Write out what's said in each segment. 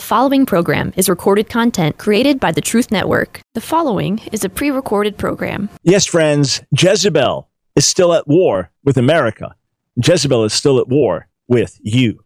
The following program is recorded content created by the Truth Network. The following is a pre recorded program. Yes, friends, Jezebel is still at war with America. Jezebel is still at war with you.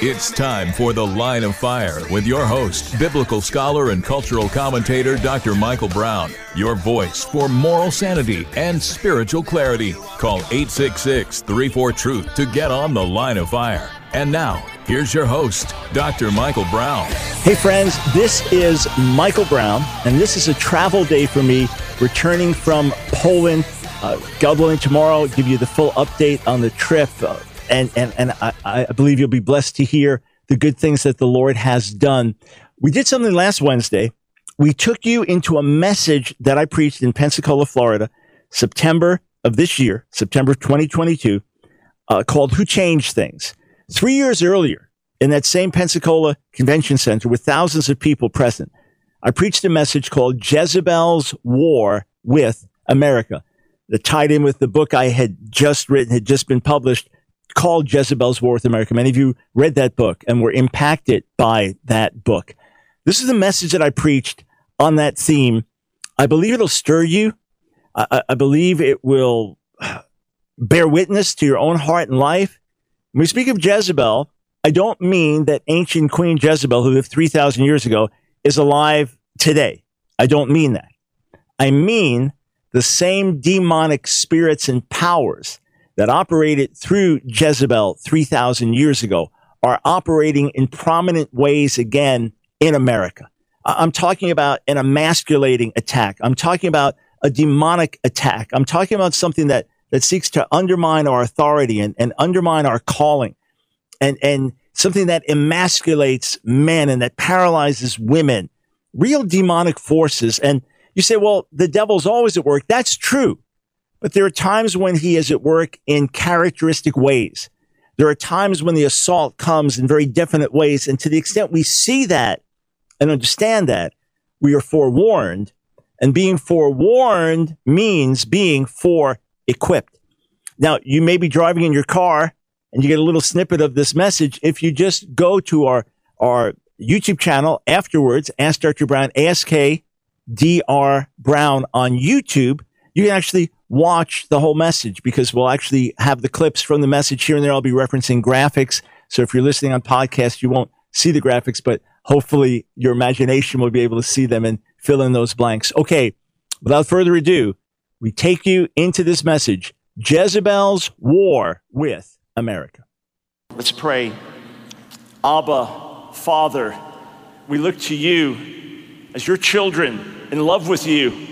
It's time for The Line of Fire with your host, biblical scholar and cultural commentator Dr. Michael Brown. Your voice for moral sanity and spiritual clarity. Call 866 34 Truth to get on The Line of Fire. And now, here's your host, Dr. Michael Brown. Hey, friends, this is Michael Brown, and this is a travel day for me returning from Poland. Uh, willing, tomorrow, give you the full update on the trip. Uh, and and and I, I believe you'll be blessed to hear the good things that the Lord has done. We did something last Wednesday. We took you into a message that I preached in Pensacola, Florida, September of this year, September 2022, uh, called "Who Changed Things." Three years earlier, in that same Pensacola Convention Center, with thousands of people present, I preached a message called "Jezebel's War with America." That tied in with the book I had just written, had just been published called Jezebel's War with America. Many of you read that book and were impacted by that book. This is the message that I preached on that theme. I believe it'll stir you. I, I believe it will bear witness to your own heart and life. When we speak of Jezebel, I don't mean that ancient Queen Jezebel, who lived 3,000 years ago, is alive today. I don't mean that. I mean the same demonic spirits and powers that operated through Jezebel 3,000 years ago are operating in prominent ways again in America. I'm talking about an emasculating attack. I'm talking about a demonic attack. I'm talking about something that, that seeks to undermine our authority and, and undermine our calling and, and something that emasculates men and that paralyzes women. Real demonic forces. And you say, well, the devil's always at work. That's true. But there are times when he is at work in characteristic ways. There are times when the assault comes in very definite ways. And to the extent we see that and understand that, we are forewarned. And being forewarned means being fore equipped. Now, you may be driving in your car and you get a little snippet of this message. If you just go to our, our YouTube channel afterwards, Ask Dr. Brown, ASK DR Brown on YouTube, you can actually watch the whole message because we'll actually have the clips from the message here and there. I'll be referencing graphics. So if you're listening on podcast, you won't see the graphics, but hopefully your imagination will be able to see them and fill in those blanks. Okay. Without further ado, we take you into this message Jezebel's war with America. Let's pray. Abba, Father, we look to you as your children in love with you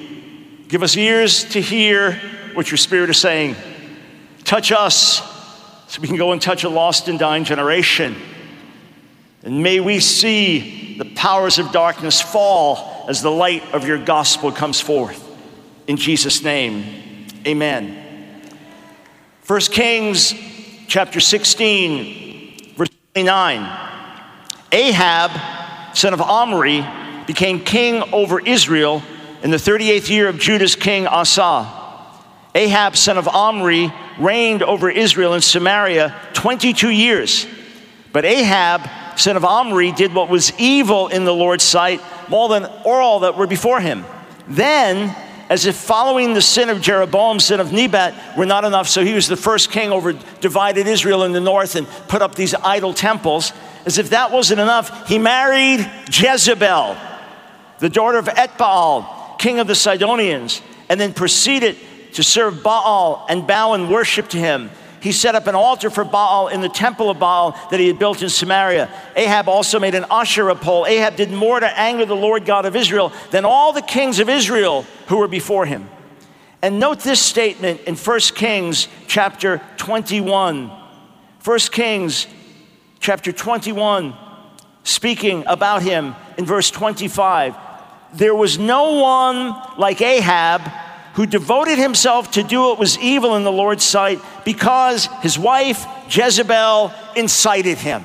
Give us ears to hear what your Spirit is saying. Touch us so we can go and touch a lost and dying generation. And may we see the powers of darkness fall as the light of your gospel comes forth. In Jesus' name, amen. 1 Kings chapter 16, verse 29. Ahab, son of Omri, became king over Israel in the 38th year of Judah's king Asa, Ahab, son of Omri, reigned over Israel in Samaria 22 years. But Ahab, son of Omri, did what was evil in the Lord's sight more than all that were before him. Then, as if following the sin of Jeroboam, sin of Nebat, were not enough, so he was the first king over divided Israel in the north and put up these idol temples. As if that wasn't enough, he married Jezebel, the daughter of Etbaal, king of the Sidonians, and then proceeded to serve Baal and bow and worship to him. He set up an altar for Baal in the temple of Baal that he had built in Samaria. Ahab also made an Asherah pole. Ahab did more to anger the Lord God of Israel than all the kings of Israel who were before him. And note this statement in 1 Kings chapter 21. 1 Kings chapter 21, speaking about him in verse 25 there was no one like Ahab who devoted himself to do what was evil in the Lord's sight because his wife Jezebel incited him.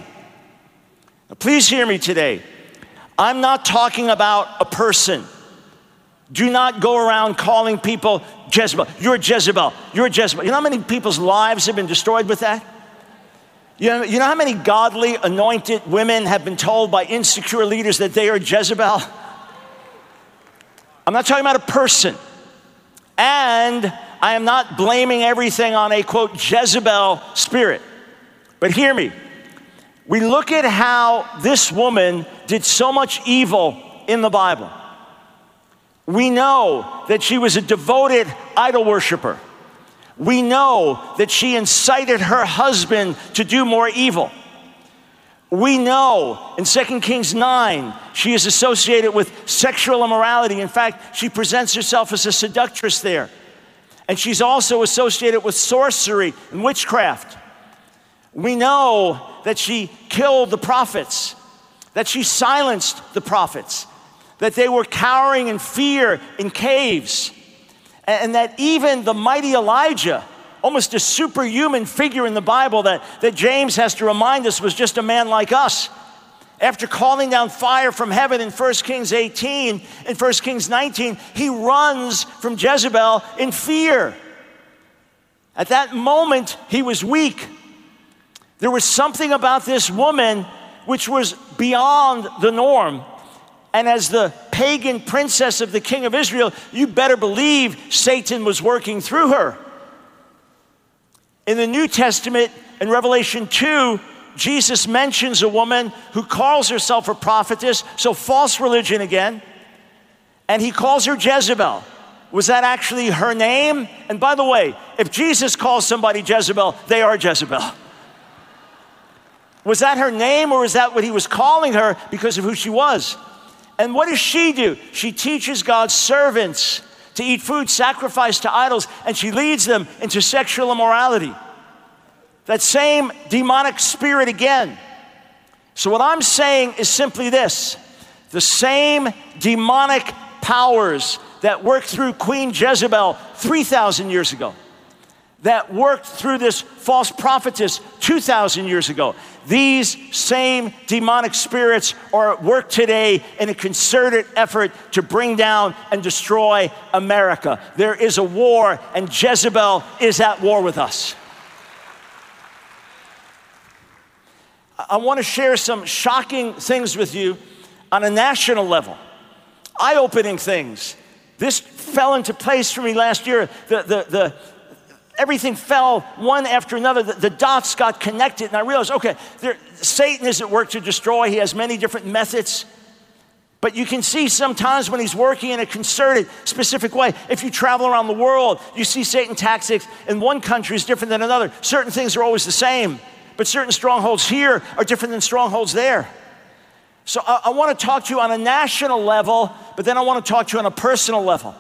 Now, please hear me today. I'm not talking about a person. Do not go around calling people Jezebel. You're Jezebel. You're Jezebel. You know how many people's lives have been destroyed with that? You know, you know how many godly, anointed women have been told by insecure leaders that they are Jezebel? I'm not talking about a person. And I am not blaming everything on a quote Jezebel spirit. But hear me. We look at how this woman did so much evil in the Bible. We know that she was a devoted idol worshiper we know that she incited her husband to do more evil. We know in 2 Kings 9, she is associated with sexual immorality. In fact, she presents herself as a seductress there. And she's also associated with sorcery and witchcraft. We know that she killed the prophets, that she silenced the prophets, that they were cowering in fear in caves and that even the mighty Elijah, almost a superhuman figure in the Bible that, that James has to remind us was just a man like us. After calling down fire from heaven in 1 Kings 18 and 1 Kings 19, he runs from Jezebel in fear. At that moment, he was weak. There was something about this woman which was beyond the norm. And as the pagan princess of the king of Israel, you better believe Satan was working through her. In the New Testament, in Revelation 2, Jesus mentions a woman who calls herself a prophetess, so false religion again, and he calls her Jezebel. Was that actually her name? And by the way, if Jesus calls somebody Jezebel, they are Jezebel. Was that her name or is that what he was calling her because of who she was? And what does she do? She teaches God's servants to eat food sacrificed to idols, and she leads them into sexual immorality. That same demonic spirit again. So, what I'm saying is simply this the same demonic powers that worked through Queen Jezebel 3,000 years ago that worked through this false prophetess 2,000 years ago. These same demonic spirits are at work today in a concerted effort to bring down and destroy America. There is a war, and Jezebel is at war with us. I want to share some shocking things with you on a national level, eye opening things. This fell into place for me last year. The, the, the, everything fell one after another. The, the, dots got connected, and I realized okay, there, Satan is at work to destroy. He has many different methods. But you can see sometimes when he's working in a concerted, specific way. If you travel around the world, you see Satan tactics in one country is different than another. Certain things are always the same, but certain strongholds here are different than strongholds there. So I, I want to talk to you on a national level, but then I want to talk to you on a personal level.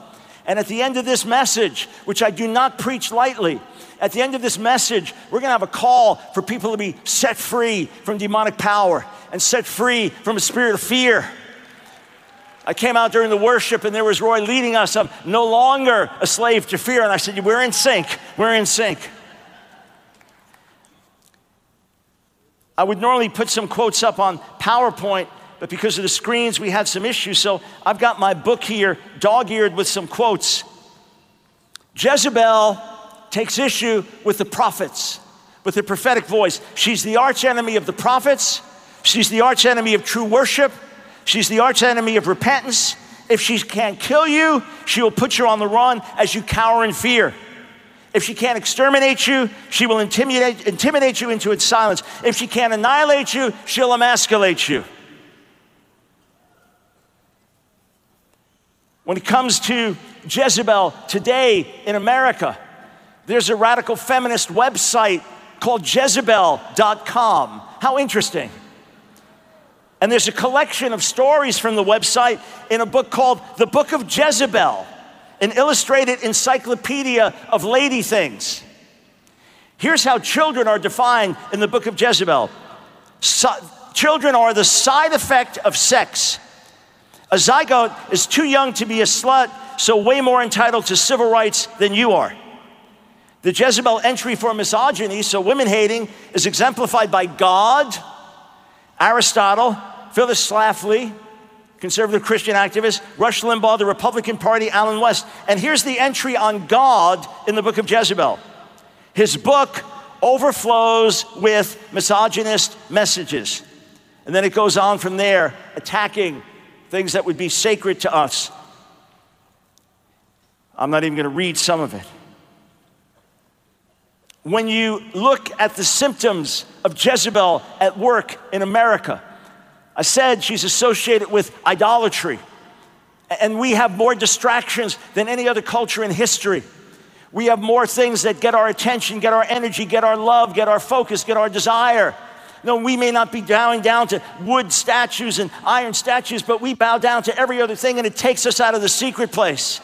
And at the end of this message, which I do not preach lightly, at the end of this message, we're gonna have a call for people to be set free from demonic power and set free from a spirit of fear. I came out during the worship and there was Roy leading us. I'm no longer a slave to fear. And I said, We're in sync. We're in sync. I would normally put some quotes up on PowerPoint, but because of the screens, we had some issues. So I've got my book here, dog eared with some quotes. Jezebel takes issue with the prophets, with the prophetic voice. She's the archenemy of the prophets, she's the archenemy of true worship, she's the archenemy of repentance. If she can't kill you, she will put you on the run as you cower in fear. If she can't exterminate you, she will intimidate, intimidate you into its silence. If she can't annihilate you, she'll emasculate you. When it comes to Jezebel today in America, there's a radical feminist website called Jezebel.com. How interesting. And there's a collection of stories from the website in a book called The Book of Jezebel, an illustrated encyclopedia of lady things. Here's how children are defined in the book of Jezebel so, children are the side effect of sex a zygote is too young to be a slut, so way more entitled to civil rights than you are. The Jezebel entry for misogyny, so women hating, is exemplified by God, Aristotle, Phyllis Schlafly, conservative Christian activist, Rush Limbaugh, the Republican Party, Allen West. And here's the entry on God in the book of Jezebel. His book overflows with misogynist messages. And then it goes on from there, attacking things that would be sacred to us. I'm not even going to read some of it. When you look at the symptoms of Jezebel at work in America, I said she's associated with idolatry. And we have more distractions than any other culture in history. We have more things that get our attention, get our energy, get our love, get our focus, get our desire. No, we may not be bowing down to wood statues and iron statues, but we bow down to every other thing and it takes us out of the secret place.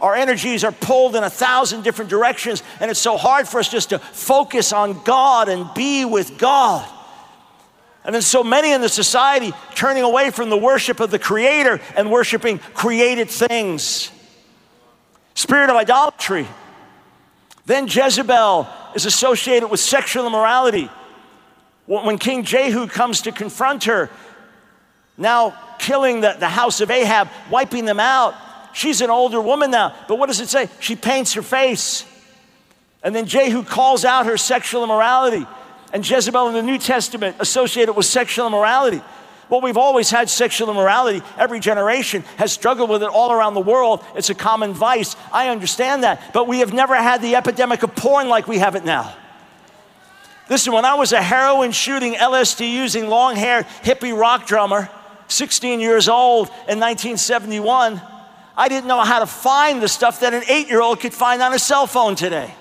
Our energies are pulled in a thousand different directions, and it's so hard for us just to focus on God and be with God. And then so many in the society turning away from the worship of the Creator and worshiping created things. Spirit of idolatry. Then Jezebel is associated with sexual immorality. When King Jehu comes to confront her, now killing the, the house of Ahab, wiping them out, she's an older woman now. But what does it say? She paints her face. And then Jehu calls out her sexual immorality. And Jezebel in the New Testament associated with sexual immorality. Well, we've always had sexual immorality. Every generation has struggled with it all around the world. It's a common vice. I understand that. But we have never had the epidemic of porn like we have it now. Listen, when I was a heroin shooting, LSD using, long haired hippie rock drummer, 16 years old in 1971, I didn't know how to find the stuff that an eight year old could find on a cell phone today.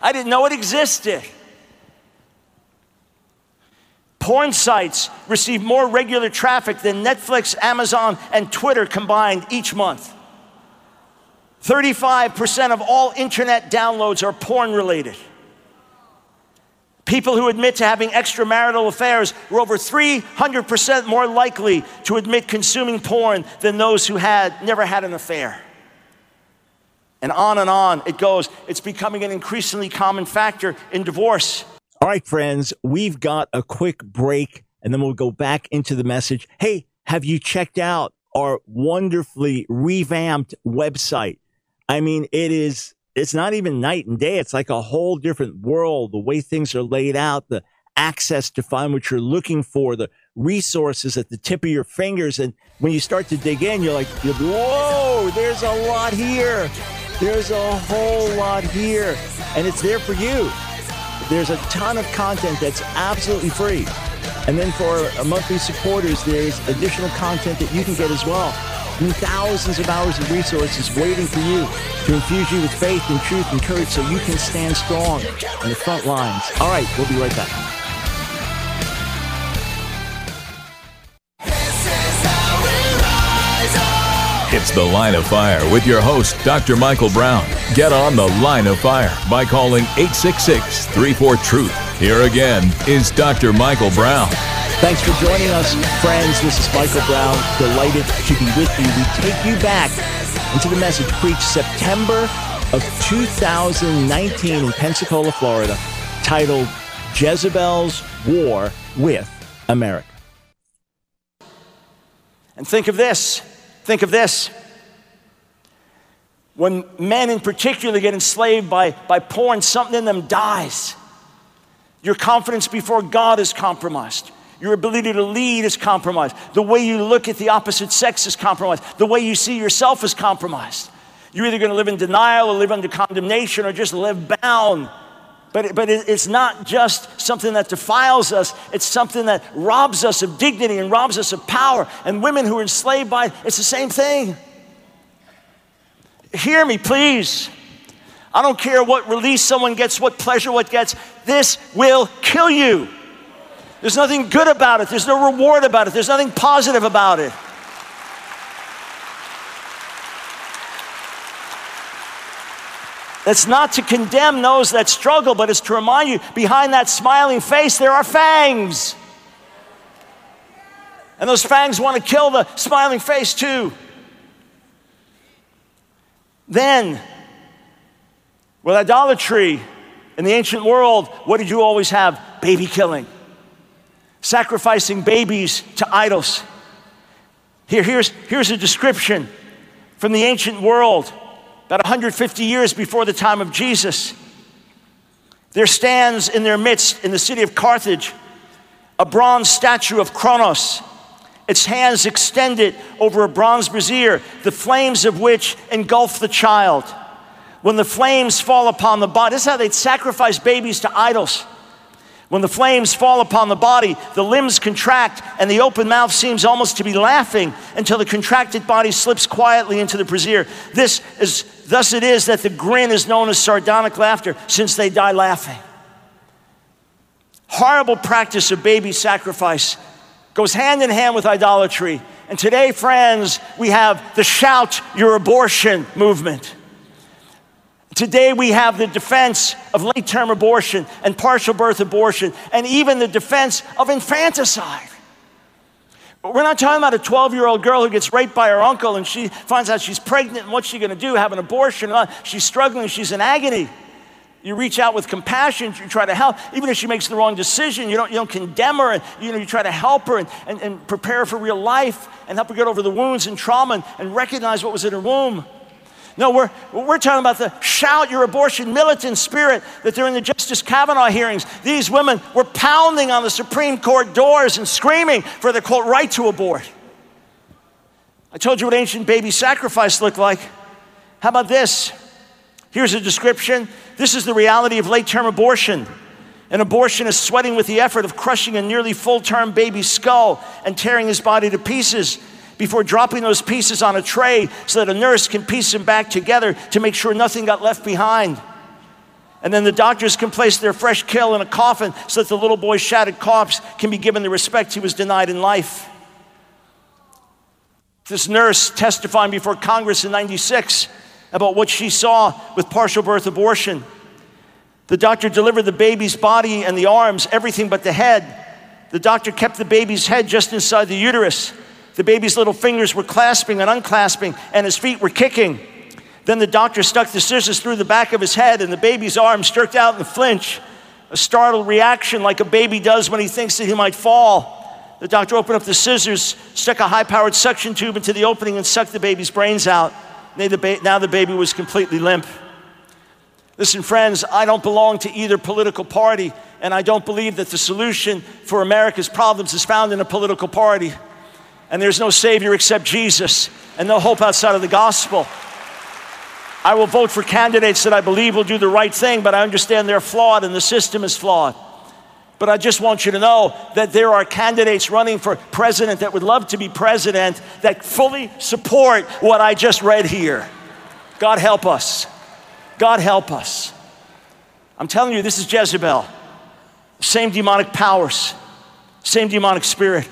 I didn't know it existed. Porn sites receive more regular traffic than Netflix, Amazon, and Twitter combined each month. 35% of all internet downloads are porn related. People who admit to having extramarital affairs were over 300% more likely to admit consuming porn than those who had never had an affair. And on and on it goes. It's becoming an increasingly common factor in divorce. All right, friends, we've got a quick break and then we'll go back into the message. Hey, have you checked out our wonderfully revamped website? I mean, it is it's not even night and day. It's like a whole different world. The way things are laid out, the access to find what you're looking for, the resources at the tip of your fingers. And when you start to dig in, you're like, whoa, there's a lot here. There's a whole lot here. And it's there for you. There's a ton of content that's absolutely free. And then for monthly supporters, there's additional content that you can get as well and thousands of hours of resources waiting for you to infuse you with faith and truth and courage so you can stand strong on the front lines. All right, we'll be right back. It's the Line of Fire with your host, Dr. Michael Brown. Get on the Line of Fire by calling 866 34 Truth. Here again is Dr. Michael Brown. Thanks for joining us, friends. This is Michael Brown. Delighted to be with you. We take you back into the message preached September of 2019 in Pensacola, Florida, titled Jezebel's War with America. And think of this. Think of this. When men in particular get enslaved by, by porn, something in them dies. Your confidence before God is compromised. Your ability to lead is compromised. The way you look at the opposite sex is compromised. The way you see yourself is compromised. You're either going to live in denial or live under condemnation or just live bound. But, but it's not just something that defiles us, it's something that robs us of dignity and robs us of power. And women who are enslaved by it, it's the same thing. Hear me, please. I don't care what release someone gets, what pleasure what gets, this will kill you. There's nothing good about it. There's no reward about it. There's nothing positive about it. That's not to condemn those that struggle, but it's to remind you behind that smiling face, there are fangs. And those fangs want to kill the smiling face too. Then, with idolatry in the ancient world, what did you always have? Baby killing sacrificing babies to idols. Here, here's, here's a description from the ancient world, about 150 years before the time of Jesus. There stands in their midst, in the city of Carthage, a bronze statue of Kronos, its hands extended over a bronze brazier, the flames of which engulf the child. When the flames fall upon the body, this is how they'd sacrifice babies to idols. When the flames fall upon the body, the limbs contract and the open mouth seems almost to be laughing until the contracted body slips quietly into the brazier. This is, thus it is that the grin is known as sardonic laughter since they die laughing. Horrible practice of baby sacrifice goes hand in hand with idolatry. And today, friends, we have the shout your abortion movement. Today, we have the defense of late term abortion and partial birth abortion, and even the defense of infanticide. But we're not talking about a 12 year old girl who gets raped by her uncle and she finds out she's pregnant and what's she gonna do? Have an abortion? Uh, she's struggling, she's in agony. You reach out with compassion, you try to help. Even if she makes the wrong decision, you don't, you don't condemn her, and you, know, you try to help her and, and, and prepare her for real life and help her get over the wounds and trauma and, and recognize what was in her womb. No, we're, we're talking about the shout your abortion militant spirit that during the Justice Kavanaugh hearings, these women were pounding on the Supreme Court doors and screaming for the quote right to abort. I told you what ancient baby sacrifice looked like. How about this? Here's a description. This is the reality of late term abortion. An abortion is sweating with the effort of crushing a nearly full term baby's skull and tearing his body to pieces before dropping those pieces on a tray so that a nurse can piece them back together to make sure nothing got left behind. And then the doctors can place their fresh kill in a coffin so that the little boy's shattered corpse can be given the respect he was denied in life. This nurse testifying before Congress in 96 about what she saw with partial birth abortion. The doctor delivered the baby's body and the arms, everything but the head. The doctor kept the baby's head just inside the uterus. The baby's little fingers were clasping and unclasping, and his feet were kicking. Then the doctor stuck the scissors through the back of his head, and the baby's arms jerked out in a flinch, a startled reaction like a baby does when he thinks that he might fall. The doctor opened up the scissors, stuck a high powered suction tube into the opening, and sucked the baby's brains out. Now the baby was completely limp. Listen, friends, I don't belong to either political party, and I don't believe that the solution for America's problems is found in a political party and there's no Savior except Jesus, and no hope outside of the gospel. I will vote for candidates that I believe will do the right thing, but I understand they're flawed and the system is flawed. But I just want you to know that there are candidates running for president that would love to be president that fully support what I just read here. God help us. God help us. I'm telling you, this is Jezebel. Same demonic powers, same demonic spirit.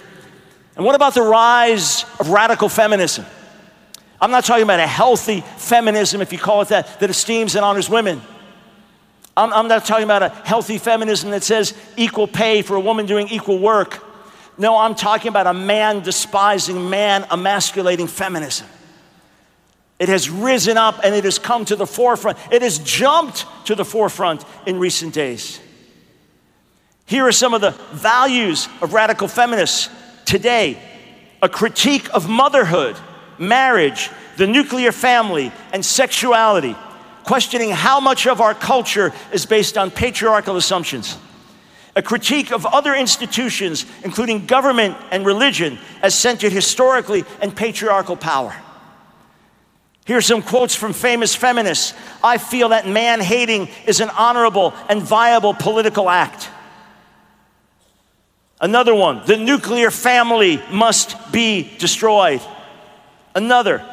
And what about the rise of radical feminism? I'm not talking about a healthy feminism, if you call it that, that esteems and honors women. I'm, I'm, not talking about a healthy feminism that says equal pay for a woman doing equal work. No, I'm talking about a man despising, man emasculating feminism. It has risen up and it has come to the forefront. It has jumped to the forefront in recent days. Here are some of the values of radical feminists today a critique of motherhood, marriage, the nuclear family, and sexuality, questioning how much of our culture is based on patriarchal assumptions. A critique of other institutions, including government and religion, as centered historically in patriarchal power. Here are some quotes from famous feminists. I feel that man hating is an honorable and viable political act. Another one, the nuclear family must be destroyed. Another,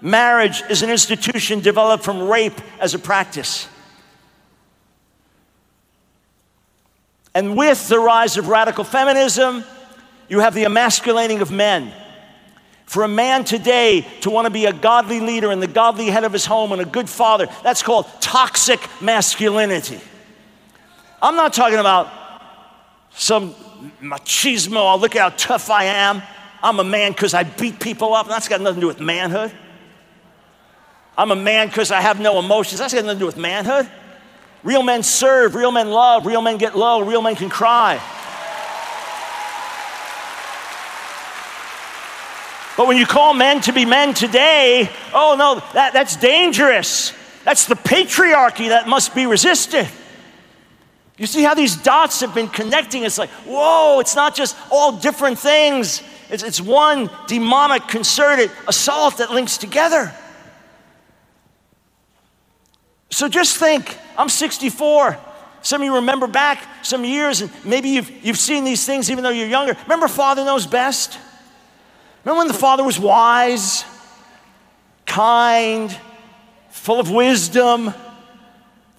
marriage is an institution developed from rape as a practice. And with the rise of radical feminism, you have the emasculating of men. For a man today to want to be a godly leader and the godly head of his home and a good father, that's called toxic masculinity. I'm not talking about some machismo. Oh, look how tough I am. I'm a man because I beat people up. That's got nothing to do with manhood. I'm a man because I have no emotions. That's got nothing to do with manhood. Real men serve, real men love, real men get low, real men can cry. But when you call men to be men today, oh no, that, that's dangerous. That's the patriarchy that must be resisted. You see how these dots have been connecting? It's like, whoa, it's not just all different things. It's, it's one demonic, concerted assault that links together. So just think I'm 64. Some of you remember back some years, and maybe you've, you've seen these things even though you're younger. Remember, Father Knows Best? Remember when the Father was wise, kind, full of wisdom?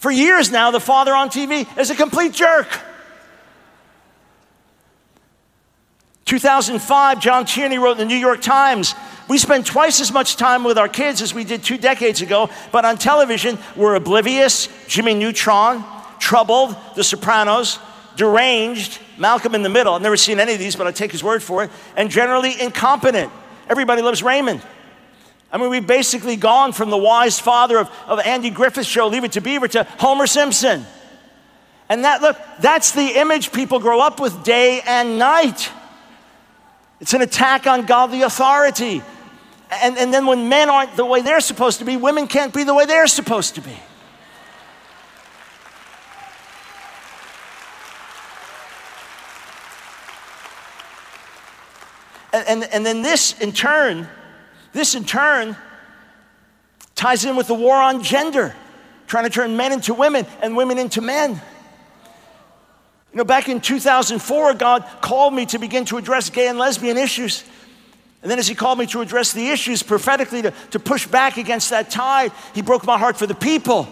For years now, the Father on TV is a complete jerk. 2005, John Tierney wrote in the New York Times we spend twice as much time with our kids as we did two decades ago, but on television, we're oblivious, Jimmy Neutron, troubled, The Sopranos, deranged, Malcolm in the Middle. I've never seen any of these, but I take his word for it, and generally incompetent. Everybody loves Raymond. I mean, we've basically gone from the wise father of, of Andy Griffith's show, Leave It to Beaver, to Homer Simpson. And that, look, that's the image people grow up with day and night. It's an attack on godly authority. And, and then when men aren't the way they're supposed to be, women can't be the way they're supposed to be. And, and, and then this in turn, this in turn ties in with the war on gender, trying to turn men into women and women into men. You know, back in 2004, God called me to begin to address gay and lesbian issues. And then, as He called me to address the issues prophetically, to, to push back against that tide, He broke my heart for the people.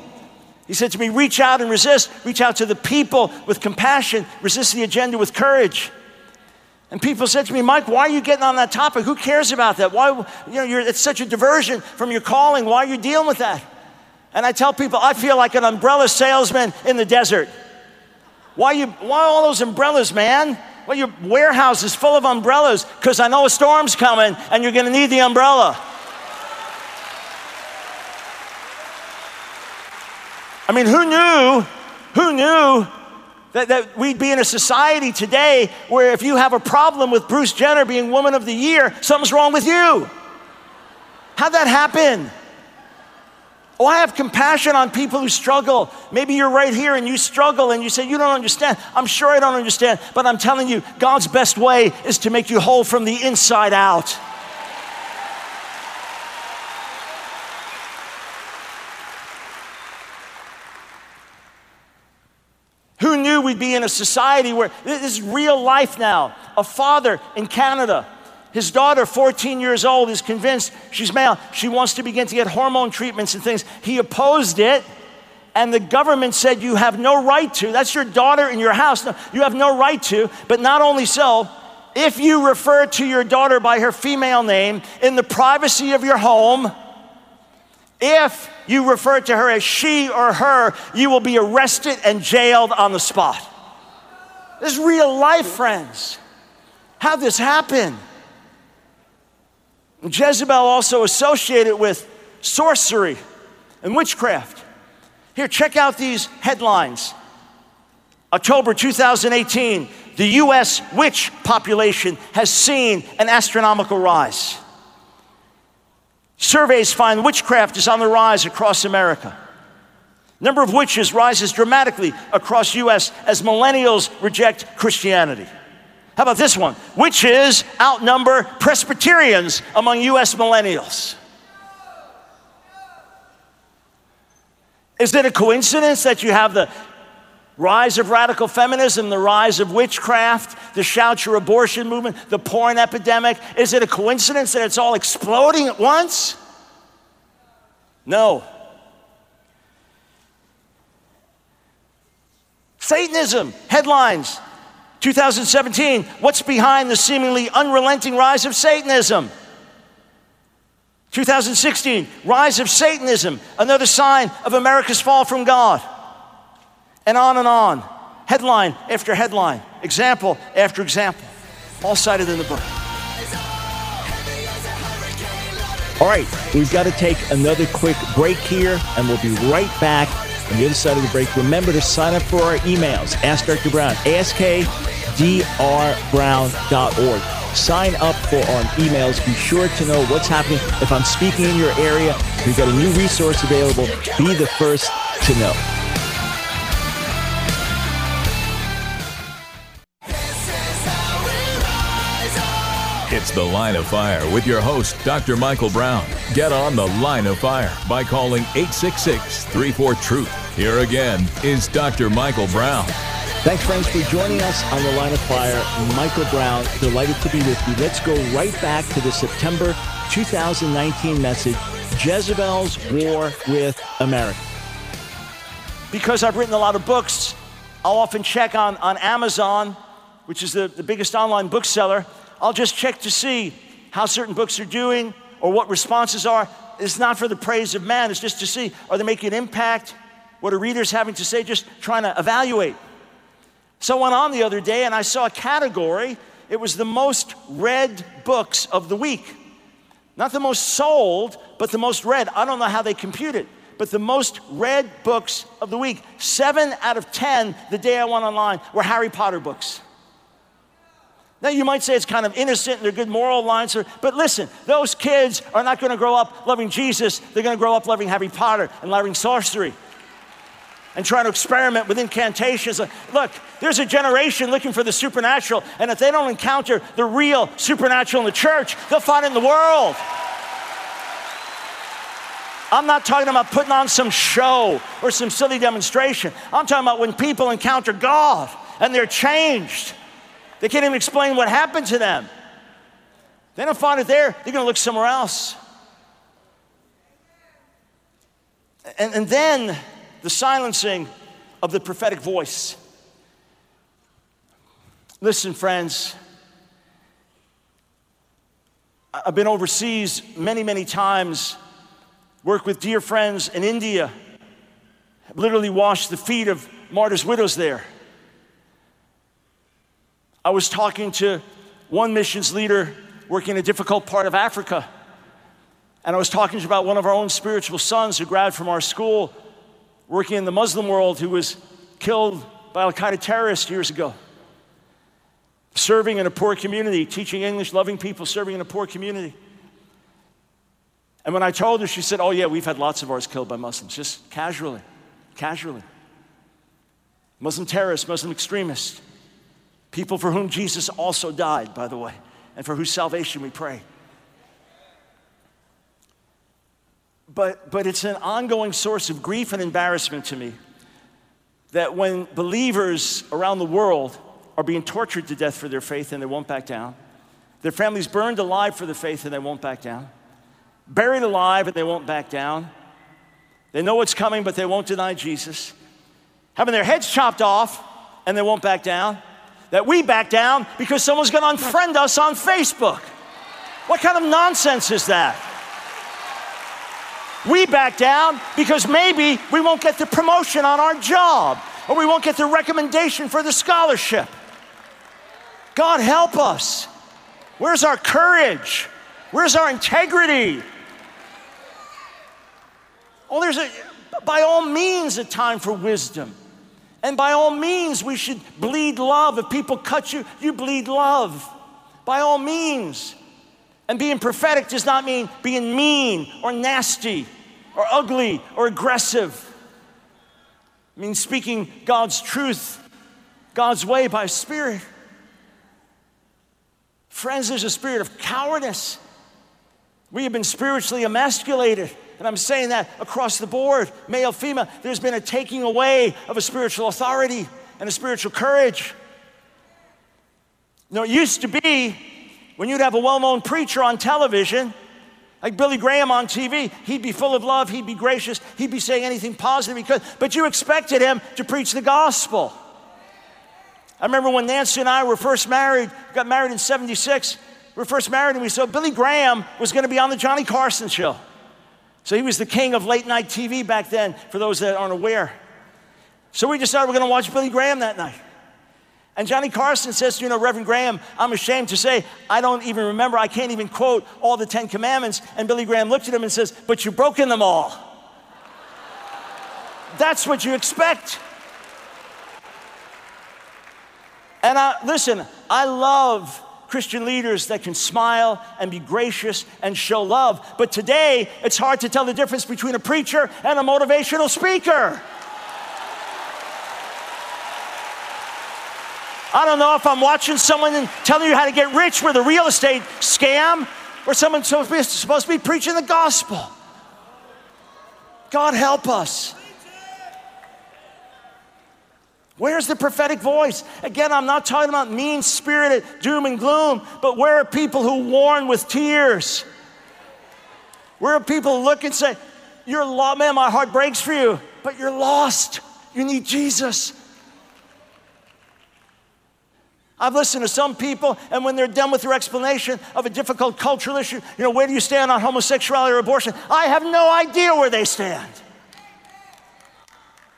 He said to me, Reach out and resist. Reach out to the people with compassion, resist the agenda with courage. And people said to me, Mike, why are you getting on that topic? Who cares about that? Why, you know, it's such a diversion from your calling. Why are you dealing with that? And I tell people, I feel like an umbrella salesman in the desert. Why, you, why all those umbrellas, man? Well, your warehouse is full of umbrellas because I know a storm's coming and you're going to need the umbrella. I mean, who knew? Who knew that, that we'd be in a society today where if you have a problem with Bruce Jenner being Woman of the Year, something's wrong with you? How'd that happen? Oh, I have compassion on people who struggle. Maybe you're right here and you struggle and you say, You don't understand. I'm sure I don't understand, but I'm telling you, God's best way is to make you whole from the inside out. Who knew we'd be in a society where this is real life now? A father in Canada his daughter, 14 years old, is convinced she's male. She wants to begin to get hormone treatments and things. He opposed it, and the government said, You have no right to. That's your daughter in your house. No, you have no right to. But not only so, if you refer to your daughter by her female name in the privacy of your home, if you refer to her as she or her, you will be arrested and jailed on the spot. This is real life, friends. How this happen? Jezebel also associated with sorcery and witchcraft. Here, check out these headlines. October 2018, the US witch population has seen an astronomical rise. Surveys find witchcraft is on the rise across America. Number of witches rises dramatically across US as millennials reject Christianity. How about this one? Witches outnumber Presbyterians among US millennials. Is it a coincidence that you have the rise of radical feminism, the rise of witchcraft, the shout your abortion movement, the porn epidemic? Is it a coincidence that it's all exploding at once? No. Satanism, headlines 2017, what's behind the seemingly unrelenting rise of Satanism? 2016, rise of Satanism, another sign of America's fall from God. And on and on. Headline after headline, example after example, all cited in the book. All right, we've got to take another quick break here, and we'll be right back on the other side of the break. Remember to sign up for our emails. Ask Dr. Brown, ASK drbrown.org. Sign up for our emails. Be sure to know what's happening. If I'm speaking in your area, we've got a new resource available. Be the first to know. It's The Line of Fire with your host, Dr. Michael Brown. Get on The Line of Fire by calling 866 34 Truth. Here again is Dr. Michael Brown. Thanks, friends, for joining us on the Line of Fire. Michael Brown, delighted to be with you. Let's go right back to the September 2019 message Jezebel's War with America. Because I've written a lot of books, I'll often check on, on Amazon, which is the, the biggest online bookseller. I'll just check to see how certain books are doing or what responses are. It's not for the praise of man, it's just to see are they making an impact? What are readers having to say? Just trying to evaluate. So I went on the other day and I saw a category. It was the most read books of the week. Not the most sold, but the most read. I don't know how they compute it, but the most read books of the week. Seven out of 10 the day I went online were Harry Potter books. Now, you might say it's kind of innocent and they're good moral lines, but listen, those kids are not going to grow up loving Jesus. They're going to grow up loving Harry Potter and loving sorcery and trying to experiment with incantations. Uh, look, there's a generation looking for the supernatural, and if they don't encounter the real supernatural in the church, they'll find it in the world. I'm not talking about putting on some show or some silly demonstration. I'm talking about when people encounter God and they're changed. They can't even explain what happened to them. They don't find it there, they're going to look somewhere else. And, and then the silencing of the prophetic voice. Listen, friends, I've been overseas many, many times, worked with dear friends in India, literally washed the feet of martyrs' widows there. I was talking to one missions leader working in a difficult part of Africa. And I was talking about one of our own spiritual sons who graduated from our school, working in the Muslim world, who was killed by Al Qaeda terrorists years ago. Serving in a poor community, teaching English, loving people, serving in a poor community. And when I told her, she said, Oh, yeah, we've had lots of ours killed by Muslims, just casually, casually. Muslim terrorists, Muslim extremists. People for whom Jesus also died, by the way, and for whose salvation we pray. But, but it's an ongoing source of grief and embarrassment to me that when believers around the world are being tortured to death for their faith and they won't back down, their families burned alive for the faith and they won't back down, buried alive and they won't back down, they know what's coming but they won't deny Jesus, having their heads chopped off and they won't back down, that we back down because someone's going to unfriend us on Facebook. What kind of nonsense is that? We back down because maybe we won't get the promotion on our job or we won't get the recommendation for the scholarship. God help us. Where's our courage? Where's our integrity? Oh, there's a, by all means, a time for wisdom. And by all means, we should bleed love. If people cut you, you bleed love. By all means. And being prophetic does not mean being mean or nasty or ugly or aggressive. It means speaking God's truth, God's way by Spirit. Friends, there's a spirit of cowardice. We have been spiritually emasculated. And I'm saying that across the board, male, female. There's been a taking away of a spiritual authority and a spiritual courage. You know, it used to be when you'd have a well known preacher on television, like Billy Graham on TV, he'd be full of love, he'd be gracious, he'd be saying anything positive he could, but you expected him to preach the gospel. I remember when Nancy and I were first married, got married in 76, we were first married and we saw Billy Graham was going to be on the Johnny Carson show. So he was the king of late night TV back then, for those that aren't aware. So we decided we're going to watch Billy Graham that night. And Johnny Carson says, You know, Reverend Graham, I'm ashamed to say, I don't even remember, I can't even quote all the Ten Commandments. And Billy Graham looked at him and says, But you've broken them all. That's what you expect. And I, listen, I love Christian leaders that can smile and be gracious and show love. But today, it's hard to tell the difference between a preacher and a motivational speaker. I don't know if I'm watching someone and telling you how to get rich with a real estate scam or someone supposed to be preaching the gospel. God help us. Where's the prophetic voice? Again, I'm not talking about mean spirited doom and gloom, but where are people who warn with tears? Where are people who look and say, You're lost, man, my heart breaks for you, but you're lost. You need Jesus. I've listened to some people, and when they're done with their explanation of a difficult cultural issue, you know, where do you stand on homosexuality or abortion? I have no idea where they stand.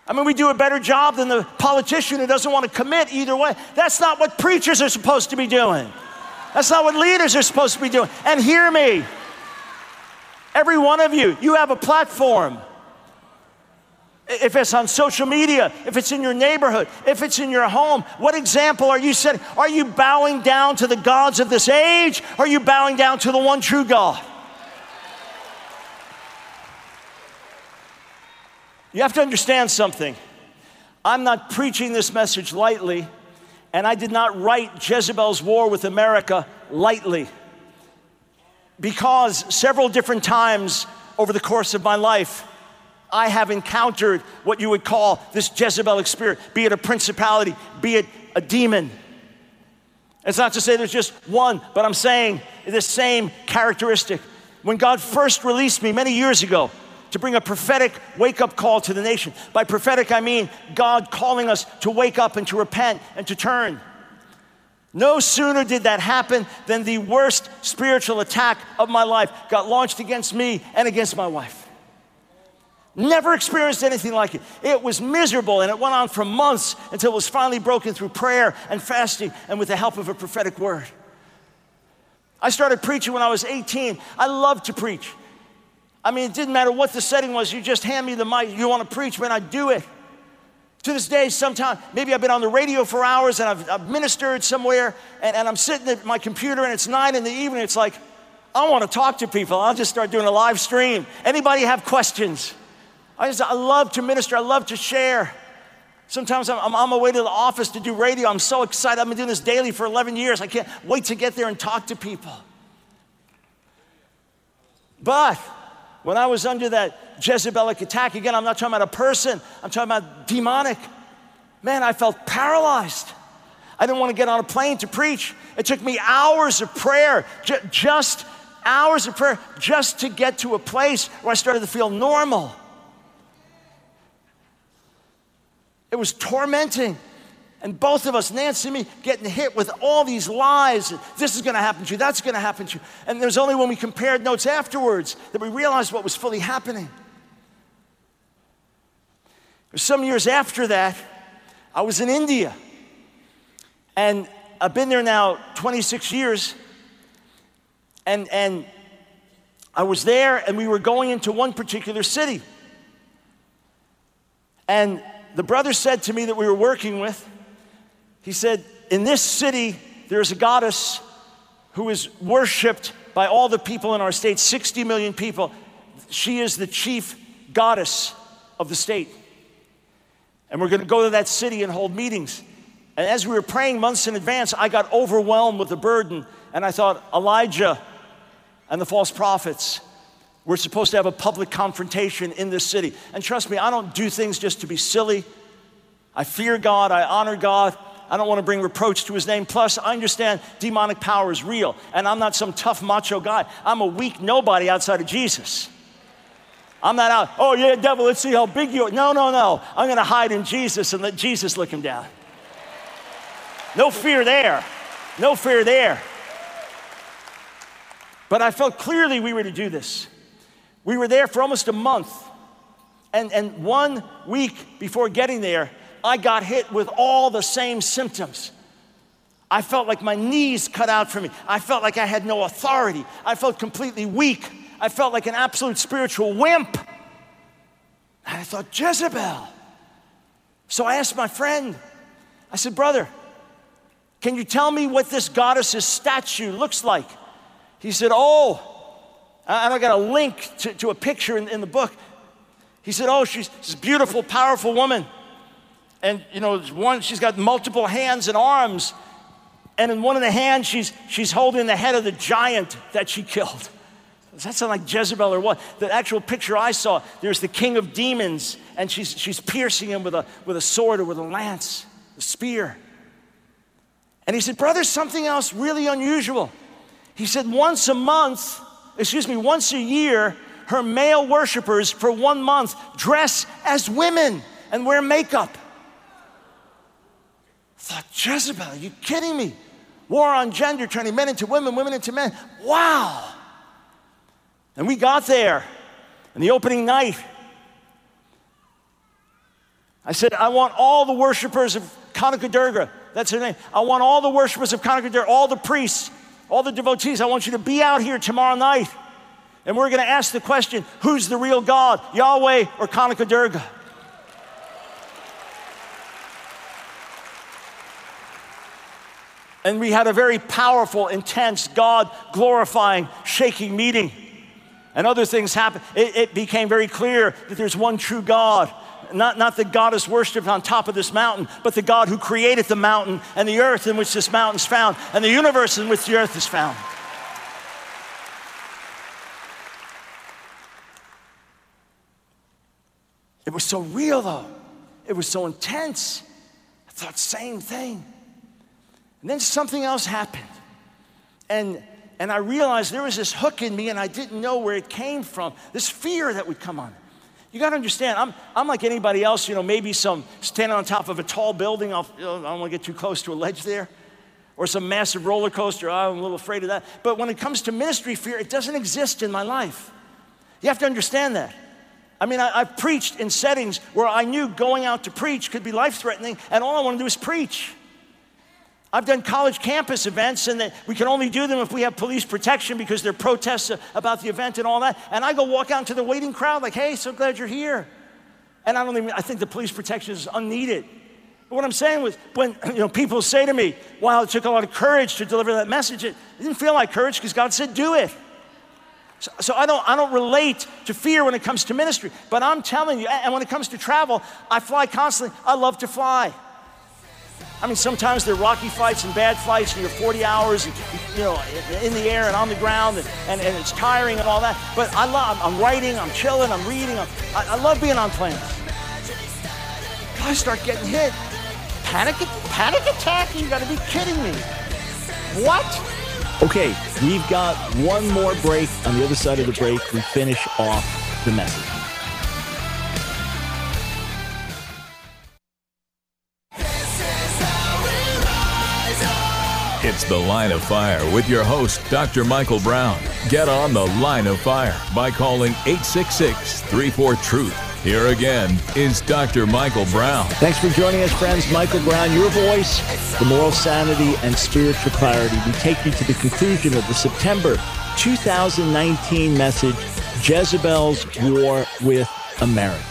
I mean, we do a better job than the politician who doesn't want to commit either way. That's not what preachers are supposed to be doing. That's not what leaders are supposed to be doing. And hear me, every one of you, you have a platform. If it's on social media, if it's in your neighborhood, if it's in your home, what example are you setting? Are you bowing down to the gods of this age? Are you bowing down to the one true God? You have to understand something. I'm not preaching this message lightly, and I did not write Jezebel's war with America lightly. Because several different times over the course of my life, I have encountered what you would call this Jezebelic spirit, be it a principality, be it a demon. It's not to say there's just one, but I'm saying the same characteristic. When God first released me many years ago to bring a prophetic wake up call to the nation, by prophetic I mean God calling us to wake up and to repent and to turn. No sooner did that happen than the worst spiritual attack of my life got launched against me and against my wife. Never experienced anything like it. It was miserable and it went on for months until it was finally broken through prayer and fasting and with the help of a prophetic word. I started preaching when I was 18. I loved to preach. I mean, it didn't matter what the setting was, you just hand me the mic, you want to preach, man, I'd do it. To this day, sometimes, maybe I've been on the radio for hours and I've, I've ministered somewhere and, and I'm sitting at my computer and it's nine in the evening. It's like, I want to talk to people. I'll just start doing a live stream. Anybody have questions? I just, I love to minister, I love to share. Sometimes I'm, I'm, on my way to the office to do radio. I'm so excited. I've been doing this daily for 11 years. I can't wait to get there and talk to people. But when I was under that Jezebelic attack, again, I'm not talking about a person, I'm talking about demonic. Man, I felt paralyzed. I didn't want to get on a plane to preach. It took me hours of prayer, just hours of prayer, just to get to a place where I started to feel normal. It was tormenting. And both of us, Nancy and me, getting hit with all these lies. This is going to happen to you, that's going to happen to you. And it was only when we compared notes afterwards that we realized what was fully happening. Some years after that, I was in India. And I've been there now 26 years. And, and I was there, and we were going into one particular city. And the brother said to me that we were working with, he said, In this city, there's a goddess who is worshiped by all the people in our state, 60 million people. She is the chief goddess of the state. And we're going to go to that city and hold meetings. And as we were praying months in advance, I got overwhelmed with the burden. And I thought, Elijah and the false prophets, we're supposed to have a public confrontation in this city. And trust me, I don't do things just to be silly. I fear God, I honor God. I don't want to bring reproach to his name. Plus, I understand demonic power is real, and I'm not some tough macho guy. I'm a weak nobody outside of Jesus. I'm not out, oh yeah, devil, let's see how big you are. No, no, no. I'm going to hide in Jesus and let Jesus look him down. No fear there. No fear there. But I felt clearly we were to do this. We were there for almost a month. And, and one week before getting there, I got hit with all the same symptoms. I felt like my knees cut out for me. I felt like I had no authority. I felt completely weak. I felt like an absolute spiritual wimp. And I thought, Jezebel. So I asked my friend, I said, Brother, can you tell me what this goddess's statue looks like? He said, Oh, and I got a link to, to a picture in, in, the book. He said, Oh, she's, this beautiful, powerful woman. And you know, one, she's got multiple hands and arms. And in one of the hands, she's, she's holding the head of the giant that she killed. Does that sound like Jezebel or what? The actual picture I saw, there's the king of demons, and she's, she's piercing him with a, with a sword or with a lance, a spear. And he said, Brother, something else really unusual. He said, Once a month, excuse me, once a year, her male worshipers for one month dress as women and wear makeup. I thought, Jezebel, are you kidding me? War on gender, turning men into women, women into men. Wow. And we got there, and the opening night, I said, I want all the worshipers of Kanaka Durga, that's her name. I want all the worshipers of Kanaka Durga, all the priests, all the devotees, I want you to be out here tomorrow night. And we're going to ask the question who's the real God, Yahweh or Kanaka And we had a very powerful, intense, God glorifying, shaking meeting. And other things happened. It, it, became very clear that there's one true God. Not, not the God is worshiped on top of this mountain, but the God who created the mountain and the earth in which this mountain is found and the universe in which the earth is found. It was so real, though. It was so intense. I thought, same thing. And then something else happened. And, and I realized there was this hook in me, and I didn't know where it came from. This fear that would come on. You got to understand, I'm, I'm like anybody else, you know, maybe some standing on top of a tall building. I'll, I don't want to get too close to a ledge there. Or some massive roller coaster. Oh, I'm a little afraid of that. But when it comes to ministry fear, it doesn't exist in my life. You have to understand that. I mean, I, have preached in settings where I knew going out to preach could be life threatening, and all I want to do is preach. I've done college campus events, and we can only do them if we have police protection because there are protests about the event and all that. And I go walk out to the waiting crowd, like, hey, so glad you're here. And I don't even, I think the police protection is unneeded. But what I'm saying was, when you know, people say to me, wow, it took a lot of courage to deliver that message, it didn't feel like courage because God said, do it. So, so, I, don't, I don't relate to fear when it comes to ministry. But I'm telling you, and when it comes to travel, I fly constantly. I love to fly. I mean, sometimes there are rocky fights and bad fights, and you're 40 hours, and, you know, in the air and on the ground, and, and, and it's tiring and all that. But I love, I'm writing, I'm chilling, I'm reading. I'm, I, I love being on planes. I start getting hit. Panic, panic attack? You gotta be kidding me. What? Okay, we've got one more break. On the other side of the break, we finish off the message. It's The Line of Fire with your host, Dr. Michael Brown. Get on The Line of Fire by calling 866 34 Truth. Here again is Dr. Michael Brown. Thanks for joining us, friends. Michael Brown, your voice, the moral sanity and spiritual clarity. We take you to the conclusion of the September 2019 message Jezebel's War with America.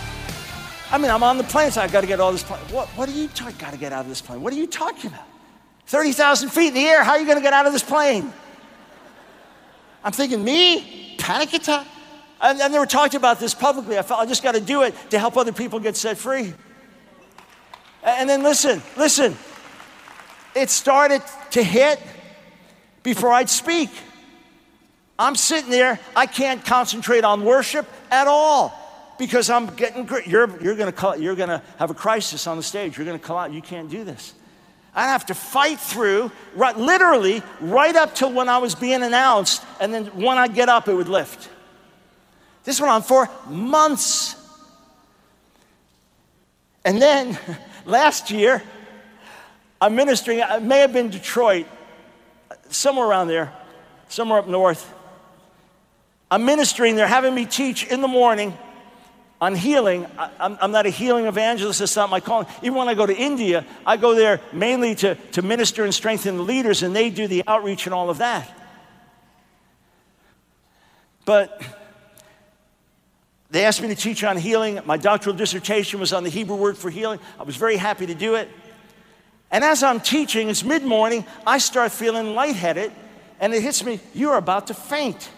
I mean, I'm on the plane, so I got to get all this plane. What, what are you talking? Got to get out of this plane. What are you talking about? 30,000 feet in the air, how are you going to get out of this plane? I'm thinking, me? Panic attack? They were talking about this publicly. I felt I just got to do it to help other people get set free. And then listen, listen. It started to hit before I'd speak. I'm sitting there, I can't concentrate on worship at all because I'm getting, you're, you're going to you're gonna have a crisis on the stage. You're going to call out, you can't do this. I'd have to fight through, right, literally, right up till when I was being announced, and then when I get up, it would lift. This went on for months. And then last year, I'm ministering, it may have been Detroit, somewhere around there, somewhere up north. I'm ministering, they're having me teach in the morning on healing, I'm, I'm, not a healing evangelist, that's not my calling. Even when I go to India, I go there mainly to, to minister and strengthen the leaders, and they do the outreach and all of that. But they asked me to teach on healing. My doctoral dissertation was on the Hebrew word for healing. I was very happy to do it. And as I'm teaching, it's mid morning, I start feeling lightheaded, and it hits me, you're about to faint.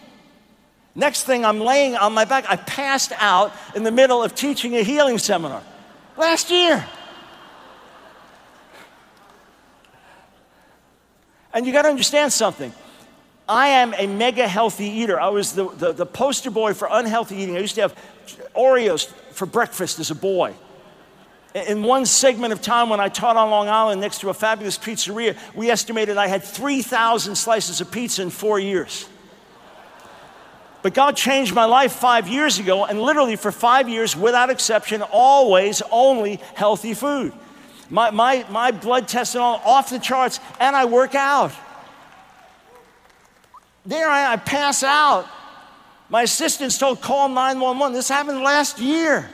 Next thing, I'm laying on my back. I passed out in the middle of teaching a healing seminar last year. And you got to understand something. I am a mega healthy eater. I was the, the, the, poster boy for unhealthy eating. I used to have Oreos for breakfast as a boy. In one segment of time when I taught on Long Island next to a fabulous pizzeria, we estimated I had 3,000 slices of pizza in four years. But God changed my life five years ago, and literally for five years, without exception, always only healthy food. My, my, my blood tests and all off the charts, and I work out. There I, I pass out. My assistants told call 911. This happened last year.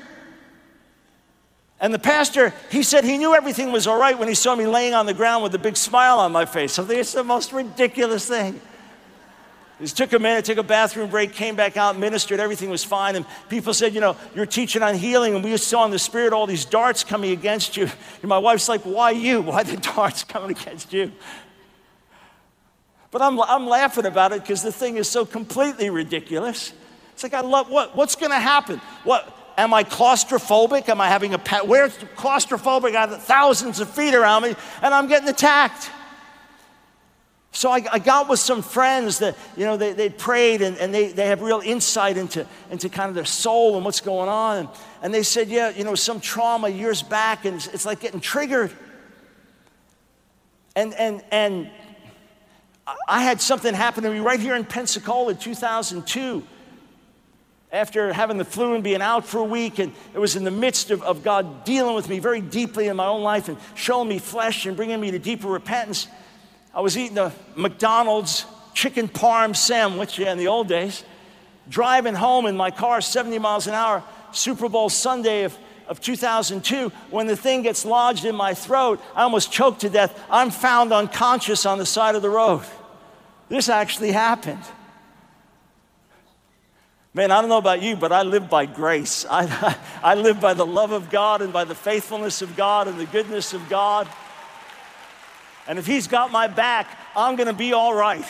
And the pastor, he said he knew everything was all right when he saw me laying on the ground with a big smile on my face. Think it's the most ridiculous thing. He took a minute, took a bathroom break, came back out, ministered, everything was fine. And people said, You know, you're teaching on healing, and we saw in the spirit all these darts coming against you. And my wife's like, Why you? Why the darts coming against you? But I'm, I'm laughing about it because the thing is so completely ridiculous. It's like, I love what? What's going to happen? What? Am I claustrophobic? Am I having a pet? Where's claustrophobic? I have thousands of feet around me and I'm getting attacked. So I, I, got with some friends that, you know, they, they prayed and, and they, they have real insight into, into kind of their soul and what's going on. And, and they said, yeah, you know, some trauma years back and it's, it's like getting triggered. And, and, and I had something happen to me right here in Pensacola in 2002 after having the flu and being out for a week. And it was in the midst of, of God dealing with me very deeply in my own life and showing me flesh and bringing me to deeper repentance. I was eating a McDonald's chicken parm sandwich yeah, in the old days, driving home in my car 70 miles an hour, Super Bowl Sunday of, of 2002. When the thing gets lodged in my throat, I almost choked to death. I'm found unconscious on the side of the road. This actually happened. Man, I don't know about you, but I live by grace. I, I live by the love of God and by the faithfulness of God and the goodness of God. And if He's got my back, I'm going to be all right.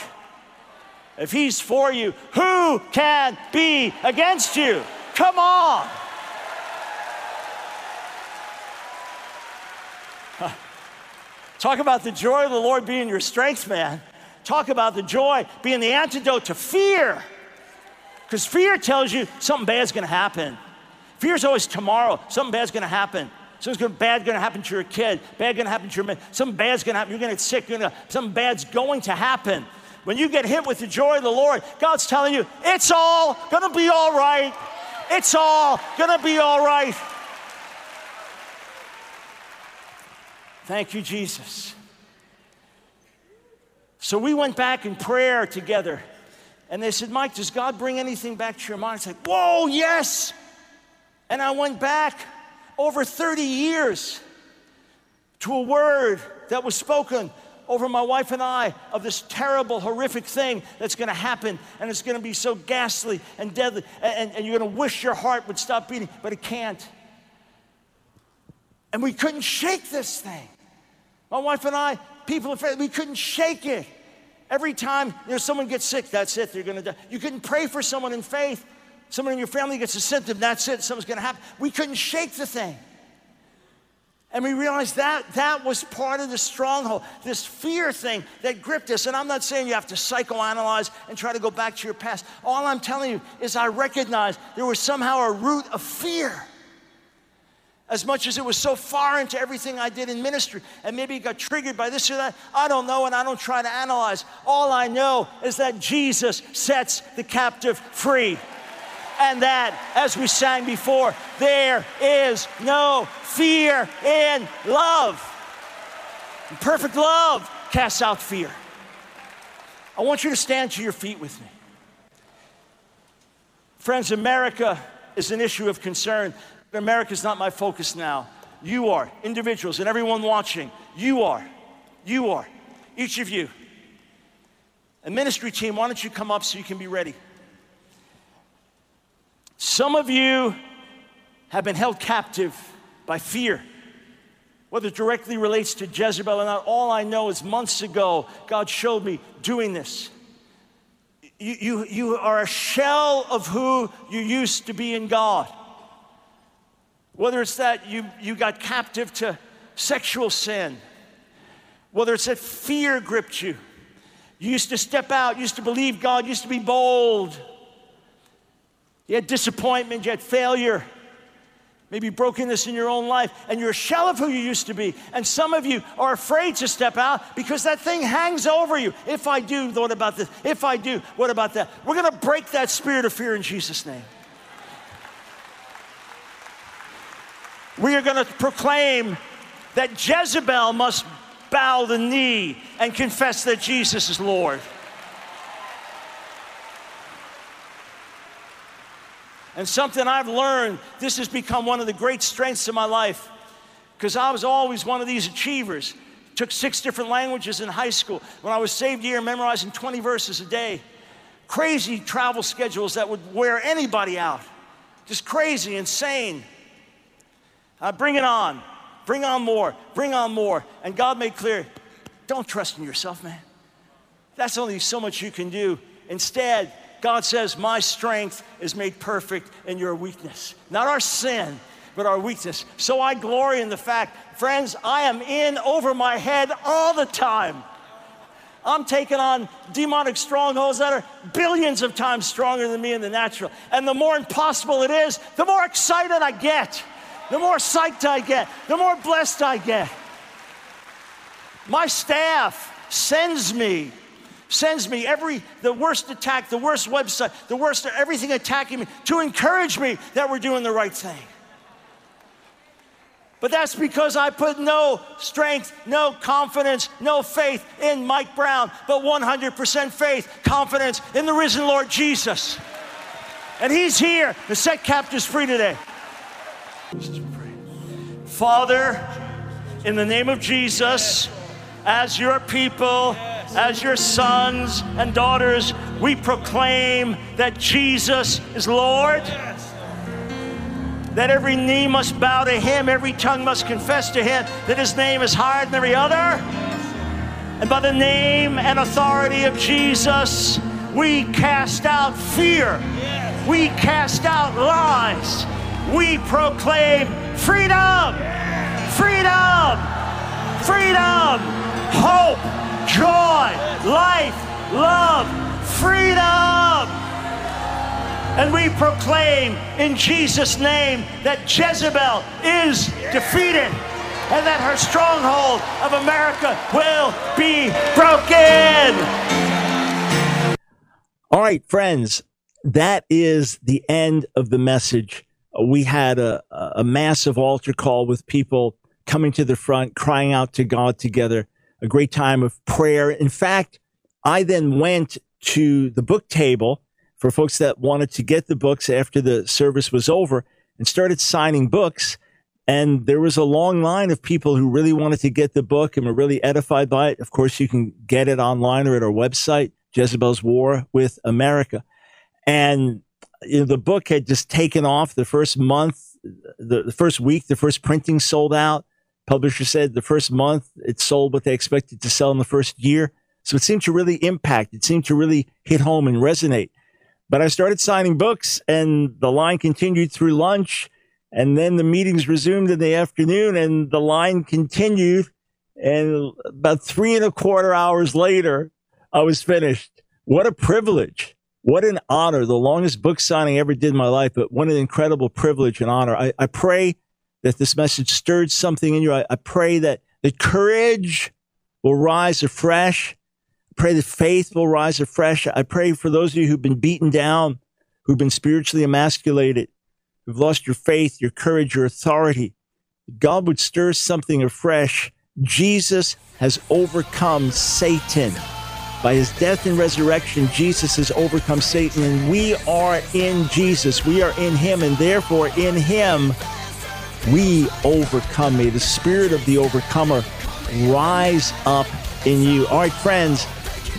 If He's for you, who can be against you? Come on. Talk about the joy of the Lord being your strength, man. Talk about the joy being the antidote to fear. Because fear tells you something bad's gonna happen. Fear is always tomorrow, something bad's gonna happen. Something bad gonna happen to your kid, bad gonna happen to your man, something bad's gonna happen, you're gonna get sick, you're gonna, something bad's going to happen. When you get hit with the joy of the Lord, God's telling you, it's all gonna be all right. It's all gonna be all right. Thank you, Jesus. So we went back in prayer together. And they said, Mike, does God bring anything back to your mind? It's like, whoa, yes. And I went back over 30 years to a word that was spoken over my wife and I of this terrible, horrific thing that's gonna happen, and it's gonna be so ghastly and deadly, and, and you're gonna wish your heart would stop beating, but it can't. And we couldn't shake this thing. My wife and I, people we couldn't shake it. Every time you know, someone gets sick, that's it, they're gonna die. You couldn't pray for someone in faith. Someone in your family gets a symptom, that's it, something's gonna happen. We couldn't shake the thing. And we realized that that was part of the stronghold, this fear thing that gripped us. And I'm not saying you have to psychoanalyze and try to go back to your past. All I'm telling you is I recognize there was somehow a root of fear as much as it was so foreign to everything I did in ministry. And maybe it got triggered by this or that. I don't know, and I don't try to analyze. All I know is that Jesus sets the captive free. And that, as we sang before, there is no fear in love. Perfect love casts out fear. I want you to stand to your feet with me. Friends, America is an issue of concern. But America is not my focus now. You are, individuals, and everyone watching. You are. You are. Each of you. A ministry team, why don't you come up so you can be ready? Some of you have been held captive by fear. Whether it directly relates to Jezebel or not, all I know is months ago, God showed me doing this. You, you, you are a shell of who you used to be in God. Whether it's that you, you got captive to sexual sin, whether it's that fear gripped you, You used to step out, used to believe God, used to be bold. You had disappointment, you had failure, maybe brokenness in your own life, and you're a shell of who you used to be. And some of you are afraid to step out because that thing hangs over you. If I do, what about this? If I do, what about that? We're gonna break that spirit of fear in Jesus' name. We are gonna proclaim that Jezebel must bow the knee and confess that Jesus is Lord. And something I've learned, this has become one of the great strengths of my life because I was always one of these achievers. Took six different languages in high school. When I was saved here, memorizing 20 verses a day. Crazy travel schedules that would wear anybody out. Just crazy, insane. Uh, bring it on. Bring on more. Bring on more. And God made clear don't trust in yourself, man. That's only so much you can do. Instead, God says, My strength is made perfect in your weakness. Not our sin, but our weakness. So I glory in the fact, friends, I am in over my head all the time. I'm taking on demonic strongholds that are billions of times stronger than me in the natural. And the more impossible it is, the more excited I get the more psyched I get, the more blessed I get. My staff sends me, sends me every, the worst attack, the worst website, the worst, everything attacking me to encourage me that we're doing the right thing. But that's because I put no strength, no confidence, no faith in Mike Brown, but 100% faith, confidence in the risen Lord Jesus. And he's here to set captives free today. Father, in the name of Jesus, as your people, as your sons and daughters, we proclaim that Jesus is Lord. That every knee must bow to him, every tongue must confess to him that his name is higher than every other. And by the name and authority of Jesus, we cast out fear, we cast out lies, we proclaim freedom, freedom, freedom, hope, joy, life, love, freedom. And we proclaim in Jesus' name that Jezebel is defeated and that her stronghold of America will be broken. All right, friends, that is the end of the message we had a, a massive altar call with people coming to the front, crying out to God together, a great time of prayer. In fact, I then went to the book table for folks that wanted to get the books after the service was over and started signing books. And there was a long line of people who really wanted to get the book and were really edified by it. Of course, you can get it online or at our website, Jezebel's War with America. And you know, the book had just taken off the first month, the, the first week, the first printing sold out. Publisher said the first month it sold what they expected to sell in the first year. So it seemed to really impact. It seemed to really hit home and resonate. But I started signing books and the line continued through lunch. And then the meetings resumed in the afternoon and the line continued. And about three and a quarter hours later, I was finished. What a privilege. What an honor, the longest book signing I ever did in my life, but what an incredible privilege and honor. I, I pray that this message stirred something in you. I, I pray that the courage will rise afresh. I pray that faith will rise afresh. I pray for those of you who've been beaten down, who've been spiritually emasculated, who've lost your faith, your courage, your authority. God would stir something afresh. Jesus has overcome Satan. By his death and resurrection, Jesus has overcome Satan, and we are in Jesus. We are in him, and therefore in him we overcome. May the spirit of the overcomer rise up in you. All right, friends,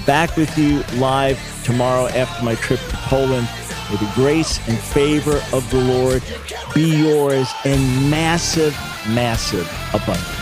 back with you live tomorrow after my trip to Poland. May the grace and favor of the Lord be yours in massive, massive abundance.